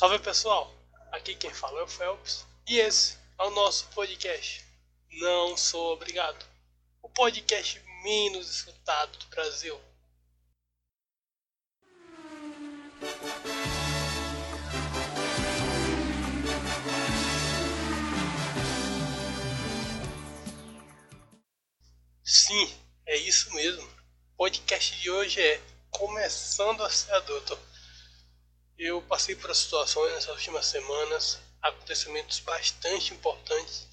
Salve pessoal, aqui quem fala é o Phelps e esse é o nosso podcast. Não sou obrigado, o podcast menos escutado do Brasil. Sim, é isso mesmo. O podcast de hoje é Começando a ser adulto. Eu passei por situações nessas últimas semanas, acontecimentos bastante importantes.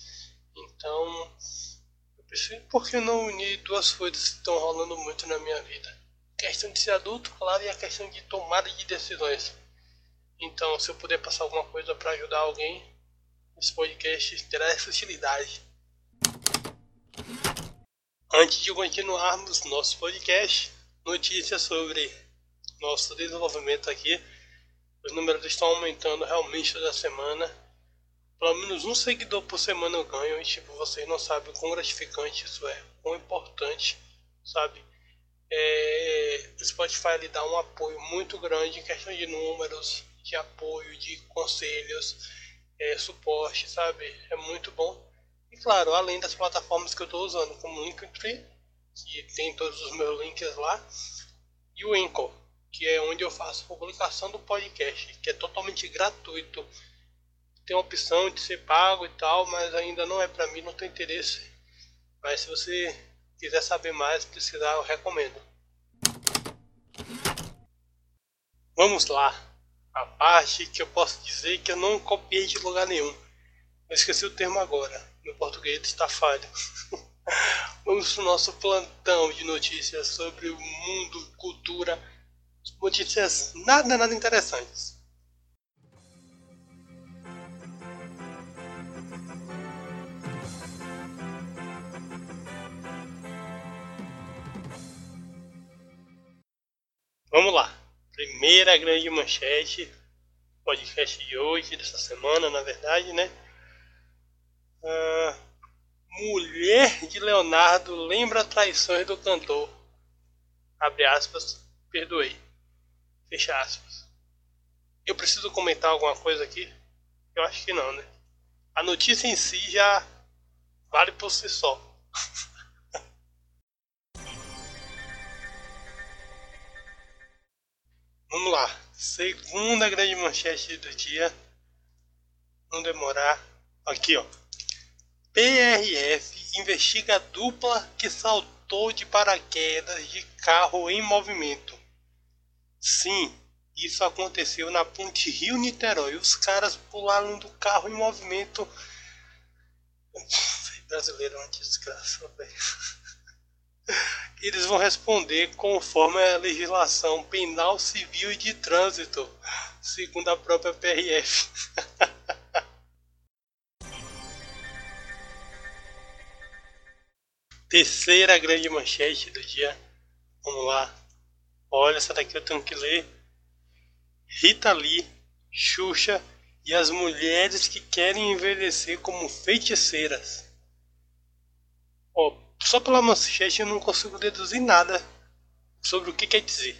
Então, eu pensei, por que não unir duas coisas que estão rolando muito na minha vida? A questão de ser adulto, claro, e a questão de tomada de decisões. Então, se eu puder passar alguma coisa para ajudar alguém, esse podcast terá essa utilidade. Antes de continuarmos nosso podcast, notícias sobre nosso desenvolvimento aqui os números estão aumentando realmente toda semana. Pelo menos um seguidor por semana eu ganho e tipo, vocês não sabem o quão gratificante isso é, quão importante, sabe? É, o Spotify lhe dá um apoio muito grande em questão de números, de apoio, de conselhos, é, suporte, sabe? É muito bom. E claro, além das plataformas que eu estou usando, como o Linktree, que tem todos os meus links lá, e o Anchor que é onde eu faço publicação do podcast, que é totalmente gratuito. Tem a opção de ser pago e tal, mas ainda não é para mim, não tem interesse. Mas se você quiser saber mais, precisar, eu recomendo. Vamos lá. A parte que eu posso dizer que eu não copiei de lugar nenhum. Eu esqueci o termo agora. Meu português está falho. Vamos para o nosso plantão de notícias sobre o mundo, cultura notícias nada, nada interessantes. Vamos lá. Primeira grande manchete, podcast de hoje, dessa semana, na verdade, né? Ah, mulher de Leonardo lembra traições do cantor. Abre aspas, perdoei. Fecha aspas. Eu preciso comentar alguma coisa aqui? Eu acho que não, né? A notícia em si já vale por si só. Vamos lá. Segunda grande manchete do dia. Não demorar. Aqui, ó. PRF investiga a dupla que saltou de paraquedas de carro em movimento. Sim, isso aconteceu na ponte Rio-Niterói. Os caras pularam do carro em movimento. Brasileiro é uma desgraça, velho. Eles vão responder conforme a legislação penal, civil e de trânsito, segundo a própria PRF. Terceira grande manchete do dia. Vamos lá. Olha, essa daqui eu tenho que ler. Rita Lee, Xuxa e as mulheres que querem envelhecer como feiticeiras. Oh, só pela manchete eu não consigo deduzir nada sobre o que quer dizer.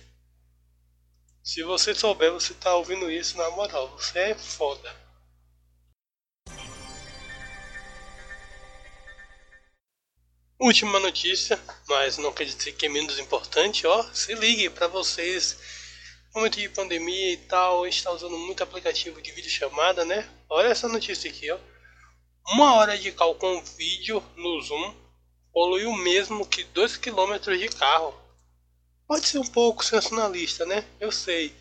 Se você souber, você tá ouvindo isso na moral. Você é foda. Última notícia, mas não dizer que é menos importante, ó, se ligue para vocês. Momento de pandemia e tal, a gente está usando muito aplicativo de vídeo chamada, né? Olha essa notícia aqui, ó. Uma hora de call com vídeo no Zoom polui o mesmo que 2 km de carro. Pode ser um pouco sensacionalista, né? Eu sei.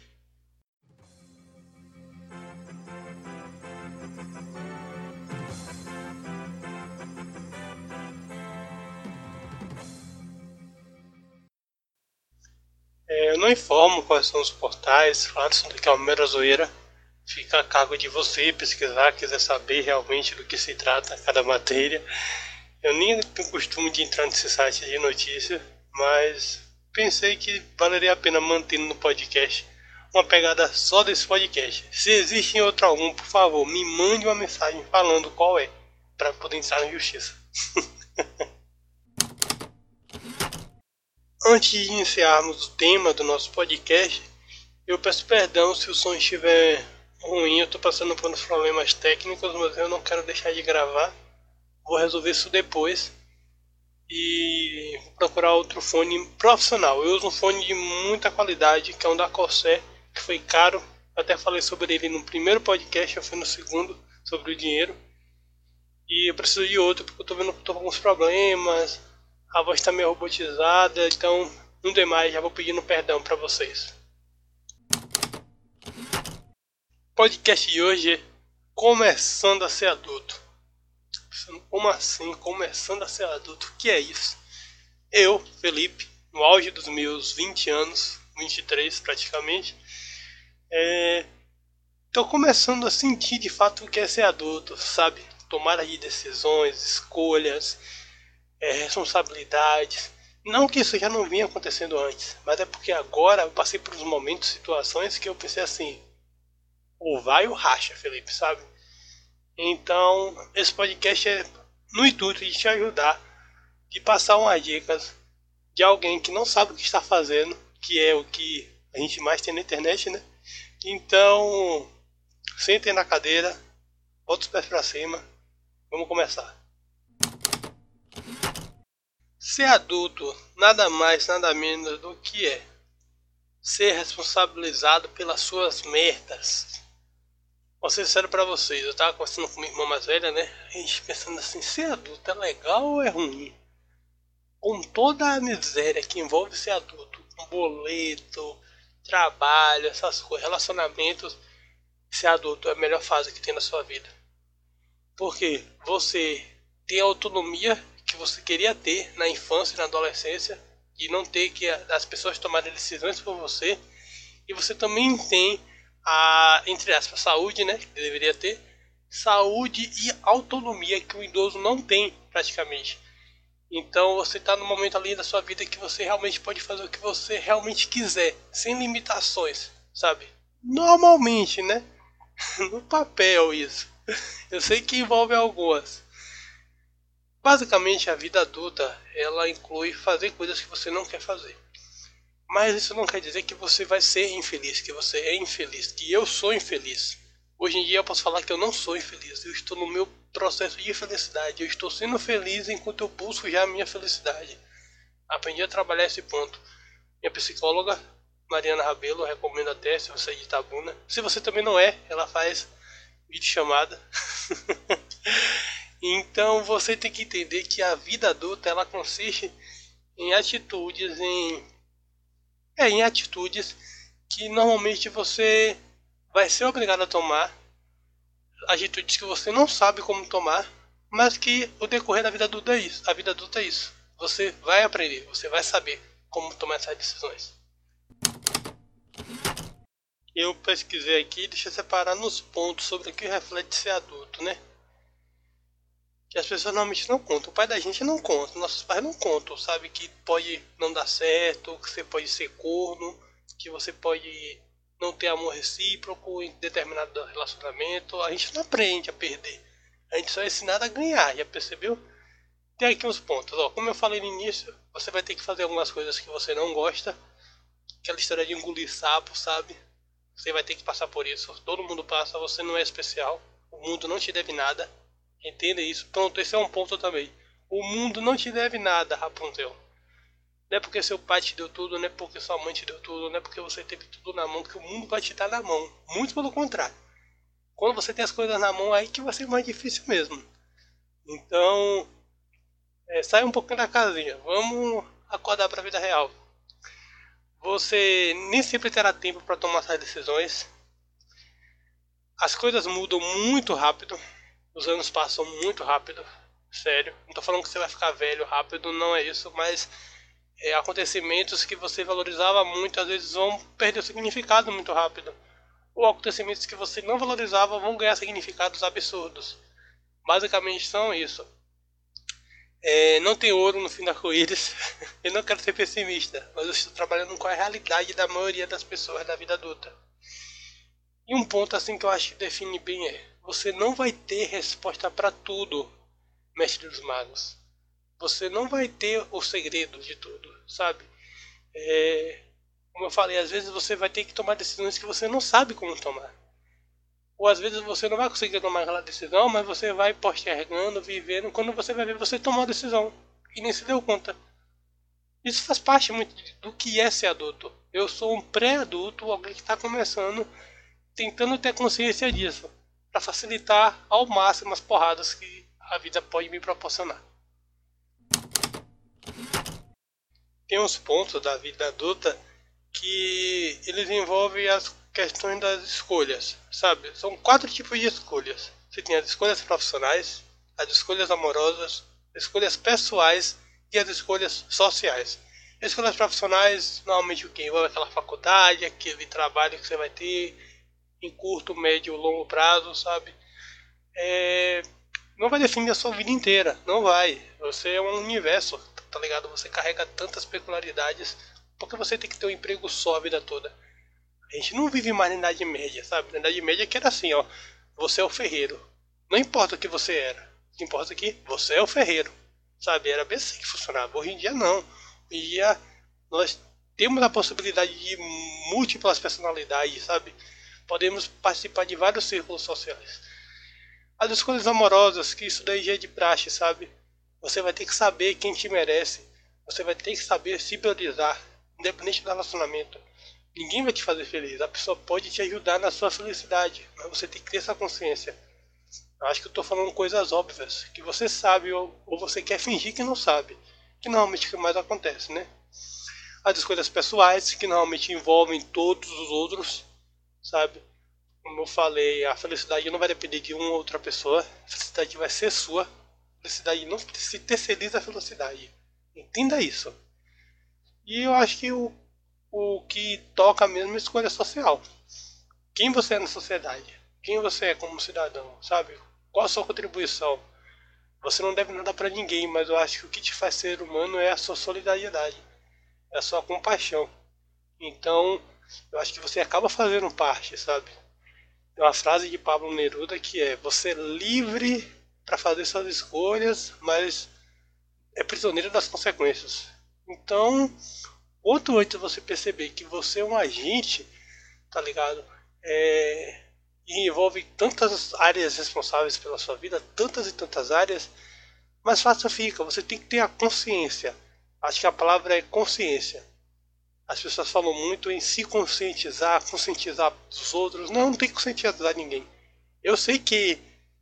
Não informo quais são os portais, claro, são daqui é uma mera zoeira. Fica a cargo de você pesquisar, quiser saber realmente do que se trata cada matéria. Eu nem tenho costume de entrar nesse site de notícia, mas pensei que valeria a pena manter no podcast uma pegada só desse podcast. Se existe em outro algum, por favor, me mande uma mensagem falando qual é, para poder entrar na justiça. Antes de iniciarmos o tema do nosso podcast, eu peço perdão se o som estiver ruim, eu tô passando por uns problemas técnicos, mas eu não quero deixar de gravar. Vou resolver isso depois. E vou procurar outro fone profissional. Eu uso um fone de muita qualidade, que é um da Corsair, que foi caro. até falei sobre ele no primeiro podcast, eu fui no segundo, sobre o dinheiro. E eu preciso de outro, porque eu tô vendo que tô com alguns problemas. A voz tá meio robotizada, então não demais, já vou pedindo perdão para vocês. podcast de hoje Começando a ser adulto. Como assim? Começando a ser adulto? O que é isso? Eu, Felipe, no auge dos meus 20 anos, 23 praticamente, estou é, começando a sentir de fato o que é ser adulto, sabe? Tomar aí decisões, escolhas, é, responsabilidades. Não que isso já não vinha acontecendo antes, mas é porque agora eu passei por uns momentos, situações que eu pensei assim, ou vai ou racha, Felipe, sabe? Então, esse podcast é no intuito de te ajudar, de passar umas dicas de alguém que não sabe o que está fazendo, que é o que a gente mais tem na internet, né? Então, sentem na cadeira, bota os pés para cima, vamos começar. Ser adulto nada mais, nada menos do que é ser responsabilizado pelas suas merdas, Vou ser sincero pra vocês, eu tava conversando com minha irmã mais velha, né? A gente pensando assim, ser adulto é legal ou é ruim? Com toda a miséria que envolve ser adulto, um boleto, trabalho, essas coisas, relacionamentos, ser adulto é a melhor fase que tem na sua vida. Porque você tem autonomia que você queria ter na infância e na adolescência e não ter que as pessoas tomarem decisões por você. E você também tem a, entre aspas, saúde, né, que deveria ter, saúde e autonomia que o idoso não tem praticamente. Então você está no momento ali da sua vida que você realmente pode fazer o que você realmente quiser, sem limitações, sabe? Normalmente, né? no papel isso. Eu sei que envolve algumas. Basicamente a vida adulta, ela inclui fazer coisas que você não quer fazer. Mas isso não quer dizer que você vai ser infeliz, que você é infeliz, que eu sou infeliz. Hoje em dia eu posso falar que eu não sou infeliz, eu estou no meu processo de felicidade, eu estou sendo feliz enquanto eu busco já a minha felicidade. Aprendi a trabalhar esse ponto. Minha psicóloga, Mariana Rabelo, recomendo até se você é de Itabuna. Se você também não é, ela faz vídeo chamada. então você tem que entender que a vida adulta ela consiste em atitudes, em é em atitudes que normalmente você vai ser obrigado a tomar, atitudes que você não sabe como tomar, mas que o decorrer da vida adulta é isso. A vida adulta é isso. Você vai aprender, você vai saber como tomar essas decisões. Eu pesquisei aqui, deixa eu separar nos pontos sobre o que reflete ser adulto, né? Que as pessoas normalmente não contam. O pai da gente não conta, nossos pais não contam, sabe? Que pode não dar certo, que você pode ser corno, que você pode não ter amor recíproco em determinado relacionamento. A gente não aprende a perder. A gente só é ensinado a ganhar, já percebeu? Tem aqui uns pontos, ó. Como eu falei no início, você vai ter que fazer algumas coisas que você não gosta. Aquela história de engolir sapo, sabe? Você vai ter que passar por isso. Todo mundo passa, você não é especial. O mundo não te deve nada. Entenda isso. Pronto, esse é um ponto também. O mundo não te deve nada, Rapunzel. Não é porque seu pai te deu tudo, não é porque sua mãe te deu tudo, não é porque você teve tudo na mão que o mundo vai te dar na mão. Muito pelo contrário. Quando você tem as coisas na mão, aí que vai ser mais difícil mesmo. Então, é, sai um pouquinho da casinha. Vamos acordar para a vida real. Você nem sempre terá tempo para tomar essas decisões. As coisas mudam muito rápido. Os anos passam muito rápido, sério. Não tô falando que você vai ficar velho rápido, não é isso, mas é, acontecimentos que você valorizava muito às vezes vão perder o significado muito rápido. Ou acontecimentos que você não valorizava vão ganhar significados absurdos. Basicamente são isso. É, não tem ouro no fim da arco-íris. eu não quero ser pessimista, mas eu estou trabalhando com a realidade da maioria das pessoas da vida adulta. E um ponto assim que eu acho que define bem é você não vai ter resposta para tudo, mestre dos magos. Você não vai ter o segredo de tudo, sabe? É, como eu falei, às vezes você vai ter que tomar decisões que você não sabe como tomar. Ou às vezes você não vai conseguir tomar aquela decisão, mas você vai postergando, vivendo, quando você vai ver, você tomou a decisão e nem se deu conta. Isso faz parte muito do que é ser adulto. Eu sou um pré-adulto, alguém que está começando, tentando ter consciência disso, para facilitar ao máximo as porradas que a vida pode me proporcionar. Tem uns pontos da vida adulta que eles envolvem as questões das escolhas, sabe? São quatro tipos de escolhas. Você tem as escolhas profissionais, as escolhas amorosas, as escolhas pessoais e as escolhas sociais. As escolhas profissionais, normalmente o que envolve aquela faculdade, aquele trabalho que você vai ter em curto, médio longo prazo, sabe? É... Não vai definir a sua vida inteira, não vai. Você é um universo, tá ligado? Você carrega tantas peculiaridades porque você tem que ter um emprego só a vida toda. A gente não vive mais na Idade Média, sabe? Na Idade Média que era assim, ó. Você é o ferreiro. Não importa o que você era. O que importa é que você é o ferreiro. Sabe? Era bem assim que funcionava. Hoje em dia não. Hoje em dia nós temos a possibilidade de múltiplas personalidades, sabe? Podemos participar de vários círculos sociais. As escolhas amorosas, que isso daí já é de praxe, sabe? Você vai ter que saber quem te merece. Você vai ter que saber se priorizar independente do relacionamento. Ninguém vai te fazer feliz. A pessoa pode te ajudar na sua felicidade, mas você tem que ter essa consciência. Eu acho que eu estou falando coisas óbvias, que você sabe ou, ou você quer fingir que não sabe, que normalmente que mais acontece, né? As escolhas pessoais, que normalmente envolvem todos os outros, sabe? Como eu falei, a felicidade não vai depender de uma ou outra pessoa, a felicidade vai ser sua. A felicidade não se terceiriza a felicidade. Entenda isso. E eu acho que o, o que toca mesmo é a escolha social. Quem você é na sociedade? Quem você é como cidadão? Sabe? Qual a sua contribuição? Você não deve nada para ninguém, mas eu acho que o que te faz ser humano é a sua solidariedade, é a sua compaixão. Então, eu acho que você acaba fazendo parte, sabe? Tem uma frase de Pablo Neruda que é: Você é livre para fazer suas escolhas, mas é prisioneiro das consequências. Então, quanto antes você perceber que você é um agente, tá ligado? É, e envolve tantas áreas responsáveis pela sua vida, tantas e tantas áreas, mais fácil fica. Você tem que ter a consciência. Acho que a palavra é consciência. As pessoas falam muito em se conscientizar, conscientizar os outros. Não, não tem que conscientizar ninguém. Eu sei que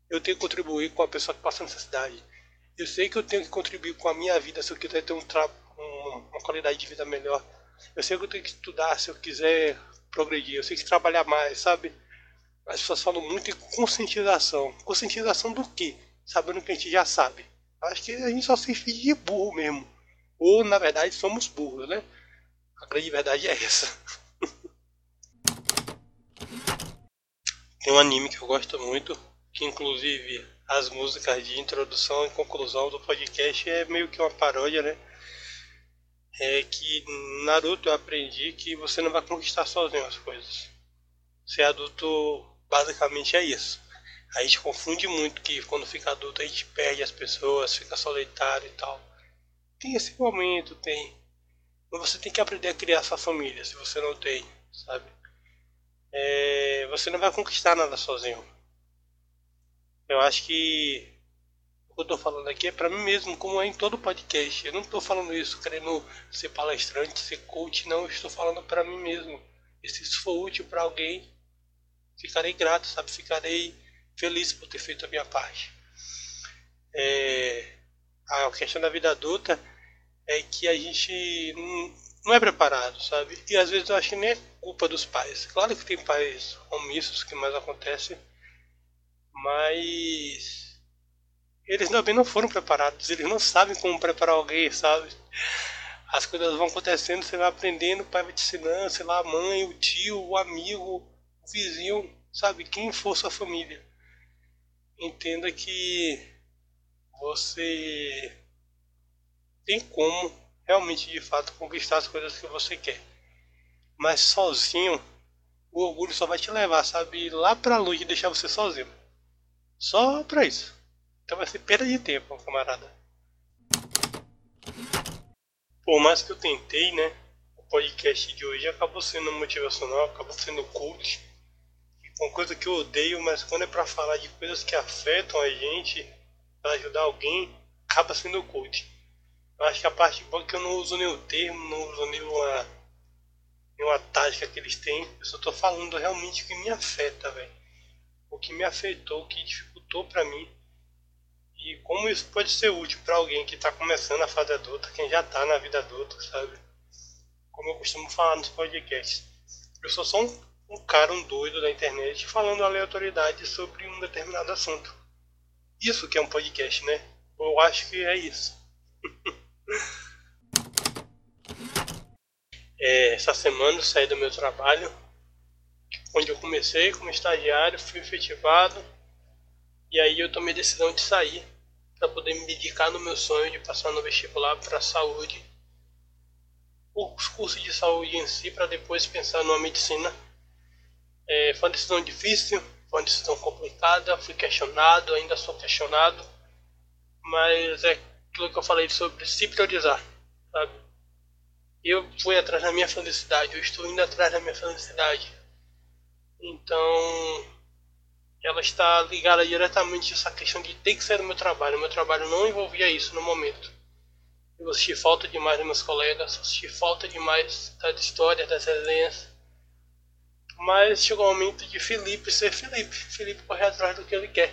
eu tenho que contribuir com a pessoa que passa necessidade. Eu sei que eu tenho que contribuir com a minha vida se eu quiser ter um uma qualidade de vida melhor. Eu sei que eu tenho que estudar se eu quiser progredir. Eu sei que trabalhar mais, sabe? As pessoas falam muito em conscientização. Conscientização do quê? Sabendo que a gente já sabe. Acho que a gente só se finge de burro mesmo. Ou, na verdade, somos burros, né? A grande verdade é essa. Tem um anime que eu gosto muito, que inclusive as músicas de introdução e conclusão do podcast é meio que uma paródia, né? é que Naruto eu aprendi que você não vai conquistar sozinho as coisas. Ser adulto basicamente é isso. A gente confunde muito que quando fica adulto a gente perde as pessoas, fica solitário e tal. Tem esse momento, tem. Você tem que aprender a criar sua família, se você não tem, sabe? É, você não vai conquistar nada sozinho. Eu acho que que eu estou falando aqui é para mim mesmo, como é em todo podcast. Eu não estou falando isso querendo ser palestrante, ser coach, não. Eu estou falando para mim mesmo. E se isso for útil para alguém, ficarei grato, sabe? Ficarei feliz por ter feito a minha parte. É... A questão da vida adulta é que a gente não é preparado, sabe? E às vezes eu acho que nem é culpa dos pais. Claro que tem pais omissos que mais acontece, mas eles também não foram preparados, eles não sabem como preparar alguém, sabe? As coisas vão acontecendo, você vai aprendendo, o pai vai te ensinando, sei lá, a mãe, o tio, o amigo, o vizinho, sabe? Quem for sua família. Entenda que você tem como realmente de fato conquistar as coisas que você quer. Mas sozinho, o orgulho só vai te levar, sabe? Lá pra longe e deixar você sozinho. Só pra isso. Então vai ser perda de tempo, camarada. Por mais que eu tentei, né? O podcast de hoje acabou sendo motivacional, acabou sendo. E uma coisa que eu odeio, mas quando é para falar de coisas que afetam a gente, para ajudar alguém, acaba sendo coach. Eu acho que a parte boa é que eu não uso nenhum termo, não uso nenhuma, nenhuma tática que eles têm. Eu só tô falando realmente o que me afeta, velho. O que me afetou, o que dificultou para mim. E como isso pode ser útil para alguém que está começando a fase adulta, quem já está na vida adulta, sabe? Como eu costumo falar nos podcasts. Eu sou só um, um cara, um doido da internet, falando aleatoriedade sobre um determinado assunto. Isso que é um podcast, né? Eu acho que é isso. é, essa semana saí do meu trabalho, onde eu comecei como estagiário, fui efetivado, e aí eu tomei a decisão de sair para poder me dedicar no meu sonho de passar no vestibular para saúde, os cursos de saúde em si, para depois pensar numa medicina. É, foi uma decisão difícil, foi uma decisão complicada, fui questionado, ainda sou questionado, mas é aquilo que eu falei sobre se priorizar, sabe? Eu fui atrás da minha felicidade, eu estou indo atrás da minha felicidade. Então, ela está ligada diretamente a essa questão de ter que ser o meu trabalho. Meu trabalho não envolvia isso no momento. Eu assisti falta demais dos meus colegas, assisti falta demais das histórias, das resenhas. Mas chegou o momento de Felipe ser Felipe. Felipe correr atrás do que ele quer.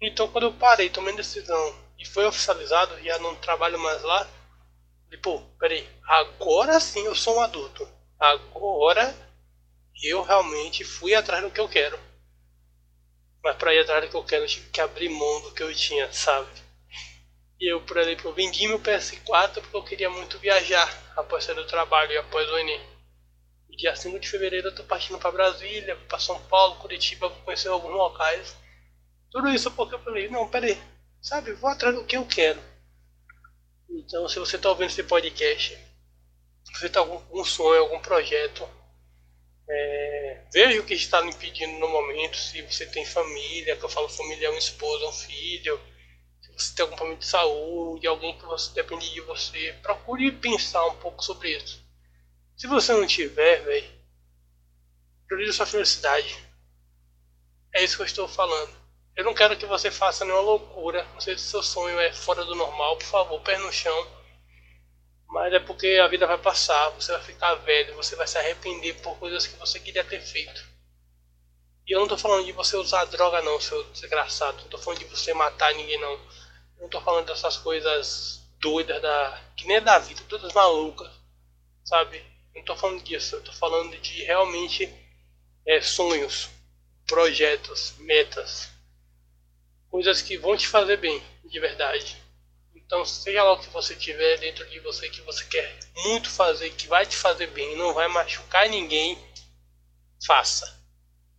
Então quando eu parei, tomei decisão e foi oficializado, já não trabalho mais lá, pô, peraí, agora sim eu sou um adulto. Agora eu realmente fui atrás do que eu quero. Mas para ir atrás do que eu quero, eu tive que abrir mão do que eu tinha, sabe? E eu, por exemplo, vendi meu PS4 porque eu queria muito viajar após sair do trabalho e após o Enem. E dia 5 de fevereiro eu tô partindo para Brasília, para São Paulo, Curitiba, vou conhecer alguns locais. Tudo isso porque eu falei, não, peraí, sabe, vou atrás do que eu quero. Então, se você está ouvindo esse podcast, se você está com algum sonho, algum projeto, é, veja o que está lhe impedindo no momento, se você tem família, que eu falo família é uma esposa, um filho, se você tem algum problema de saúde, alguém que você depende de você, procure pensar um pouco sobre isso. Se você não tiver, velho, priorize sua felicidade. É isso que eu estou falando. Eu não quero que você faça nenhuma loucura. Não sei se seu sonho é fora do normal, por favor, pé no chão. Mas é porque a vida vai passar, você vai ficar velho, você vai se arrepender por coisas que você queria ter feito. E eu não tô falando de você usar droga não, seu desgraçado. Não tô falando de você matar ninguém não. Eu não tô falando dessas coisas doidas da. que nem é da vida, todas malucas. Sabe? Eu não tô falando disso, eu tô falando de realmente é, sonhos, projetos, metas coisas que vão te fazer bem, de verdade. Então, seja lá o que você tiver dentro de você que você quer muito fazer, que vai te fazer bem, não vai machucar ninguém, faça.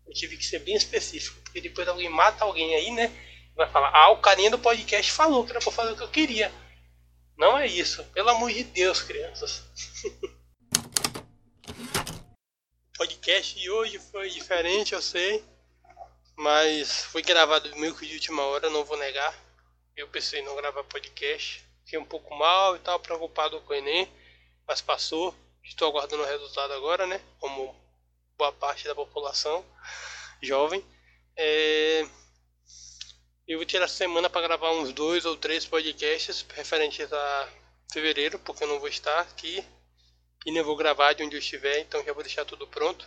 Eu tive que ser bem específico, porque depois alguém mata alguém aí, né? Vai falar, ah, o carinha do podcast falou que era pra fazer o que eu queria. Não é isso, pelo amor de Deus, crianças. o podcast de hoje foi diferente, eu sei. Mas foi gravado meio que de última hora, não vou negar. Eu pensei em não gravar podcast. Fiquei um pouco mal e tal, preocupado com o Enem. Mas passou. Estou aguardando o resultado agora, né? Como boa parte da população jovem. É... Eu vou tirar a semana para gravar uns dois ou três podcasts referentes a fevereiro, porque eu não vou estar aqui e nem vou gravar de onde eu estiver, então já vou deixar tudo pronto.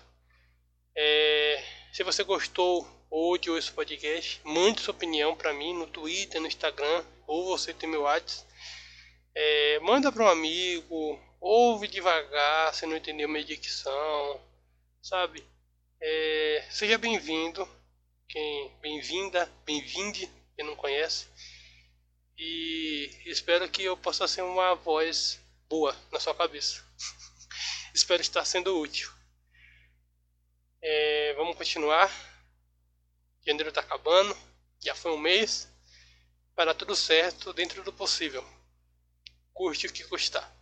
É... Se você gostou ou de esse podcast, mande sua opinião para mim no Twitter, no Instagram, ou você tem meu WhatsApp. É, manda para um amigo, ouve devagar, se não entendeu minha dicção, sabe? É, seja bem-vindo, quem bem-vinda, bem-vinde, quem não conhece. E espero que eu possa ser uma voz boa na sua cabeça. espero estar sendo útil. É, vamos continuar. Janeiro está acabando, já foi um mês. Vai dar tudo certo dentro do possível. Curte o que custar.